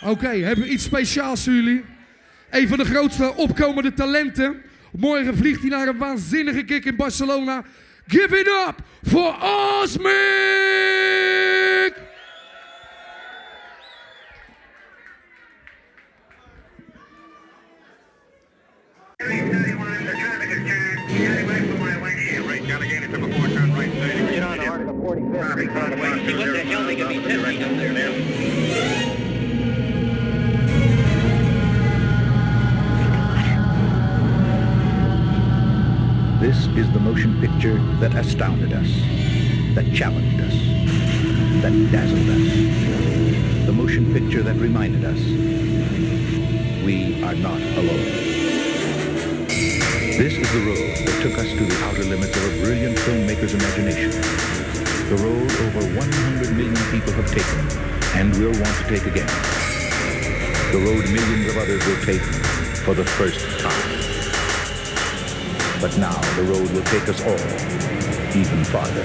Oké, hebben we iets speciaals voor jullie? Een van de grootste opkomende talenten. Morgen vliegt hij naar een waanzinnige kick in Barcelona. Give it up for Osmic! The road that took us to the outer limits of a brilliant filmmaker's imagination. The road over 100 million people have taken and will want to take again. The road millions of others will take for the first time. But now the road will take us all even farther.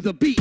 the beat.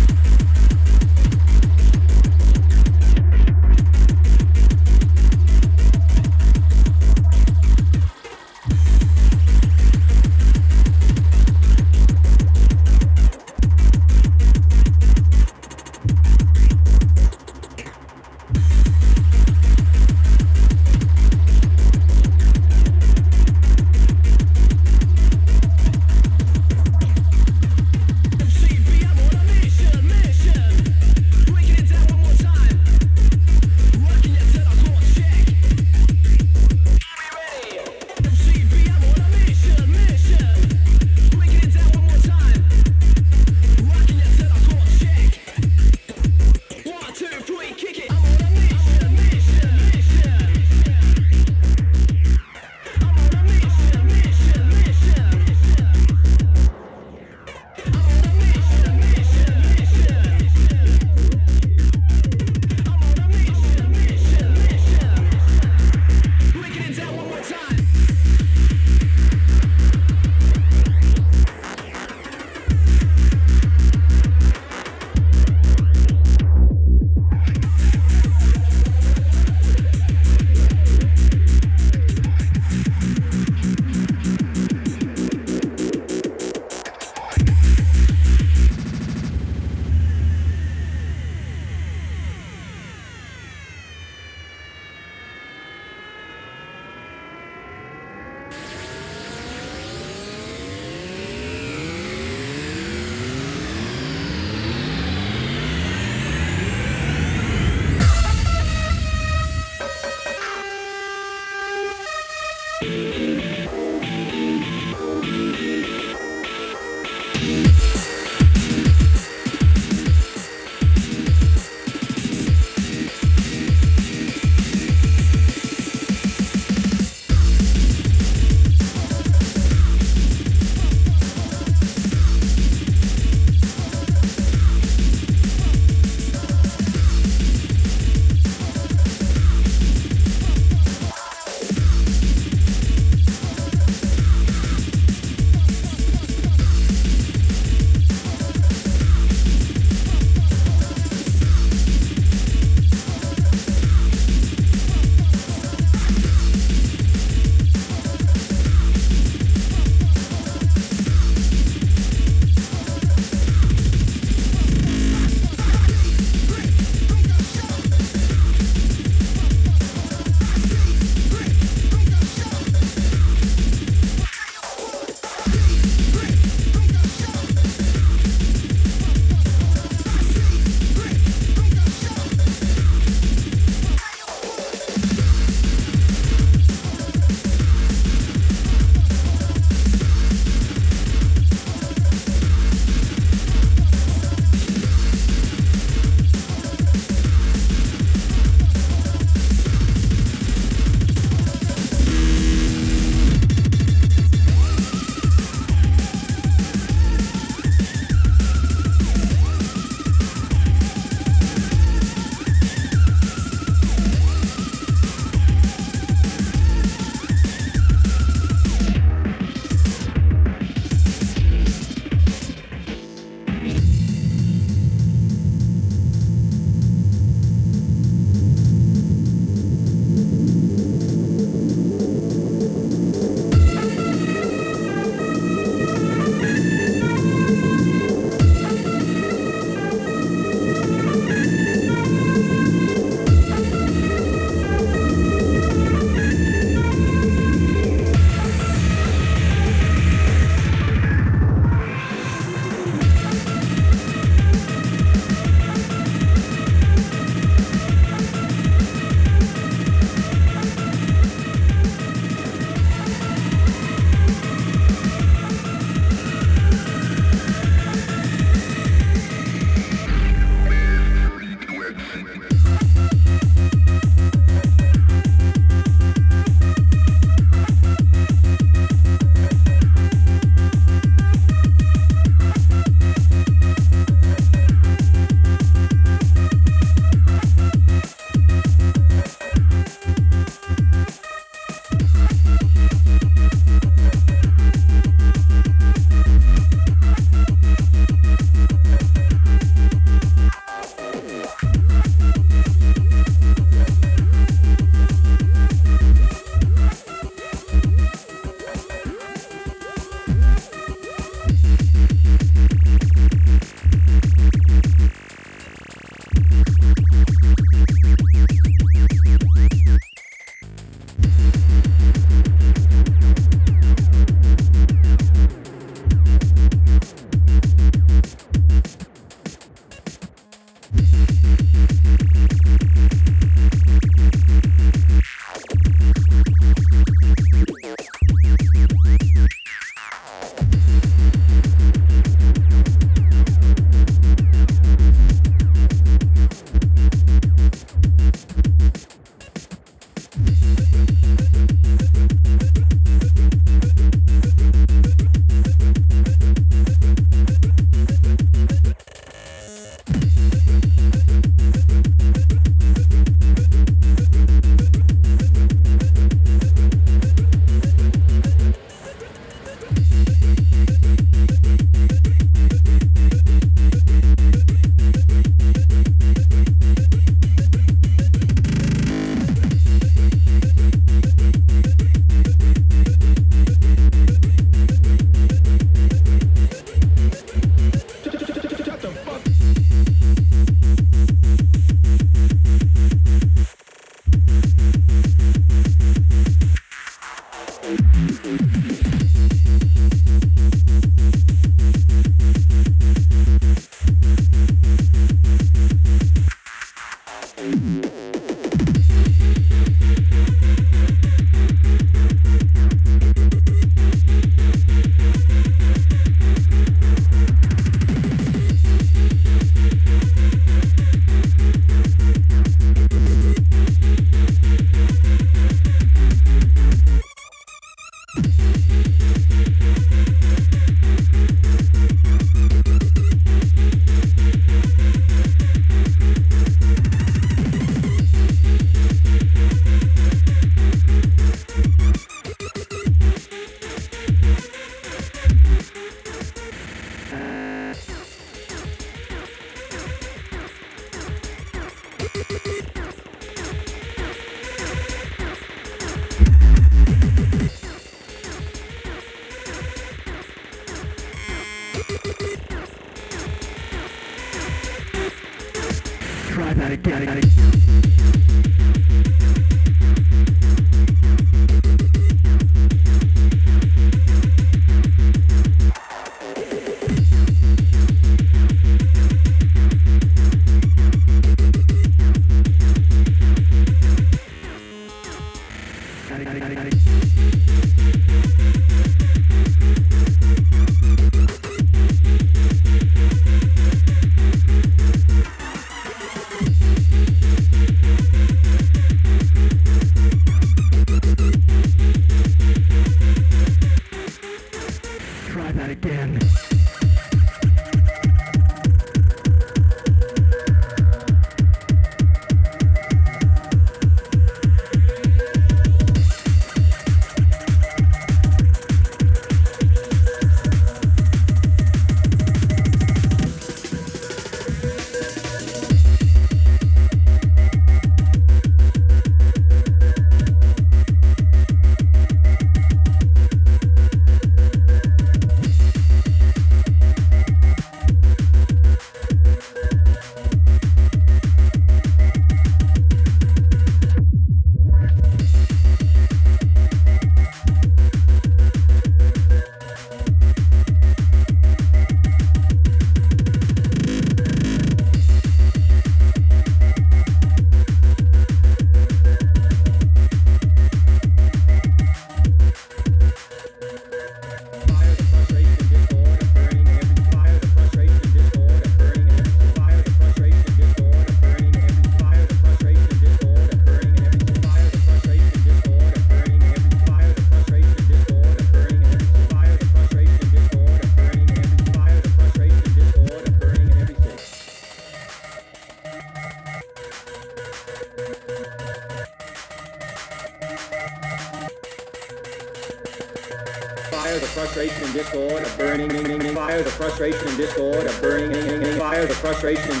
Frustration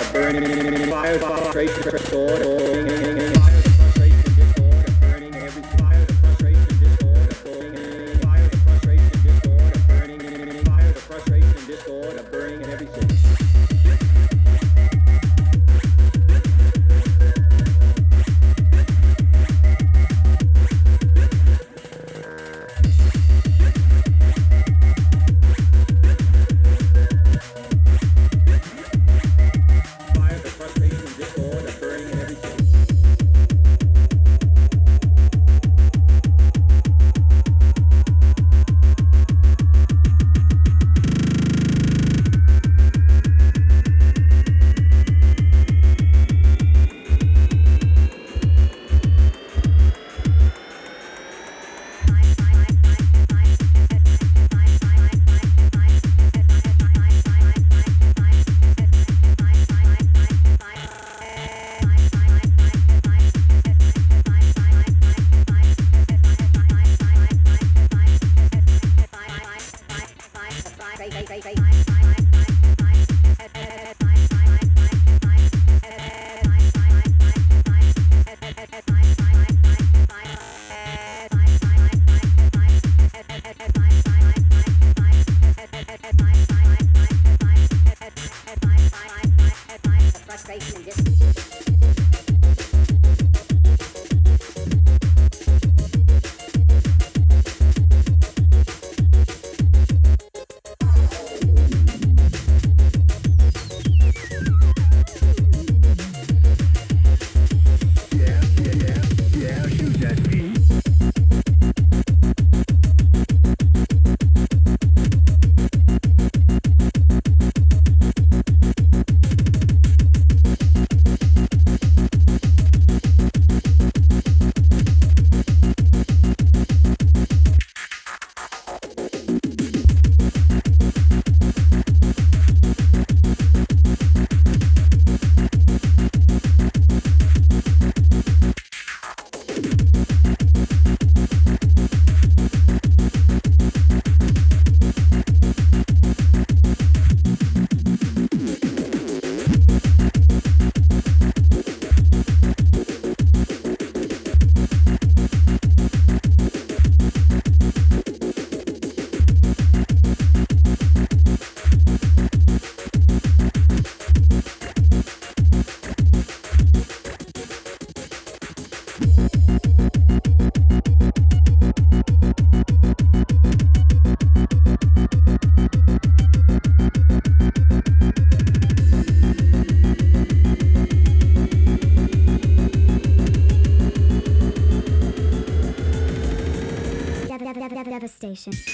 of burning. Fire frustration and devastation.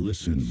listen.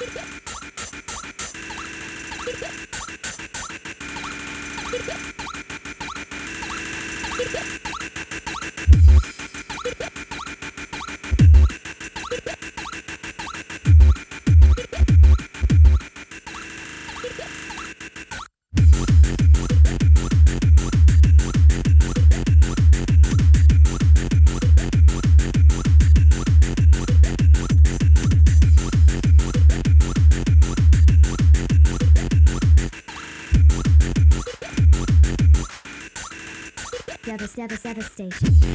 you devastation.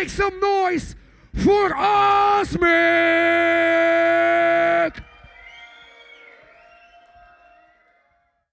Make some noise!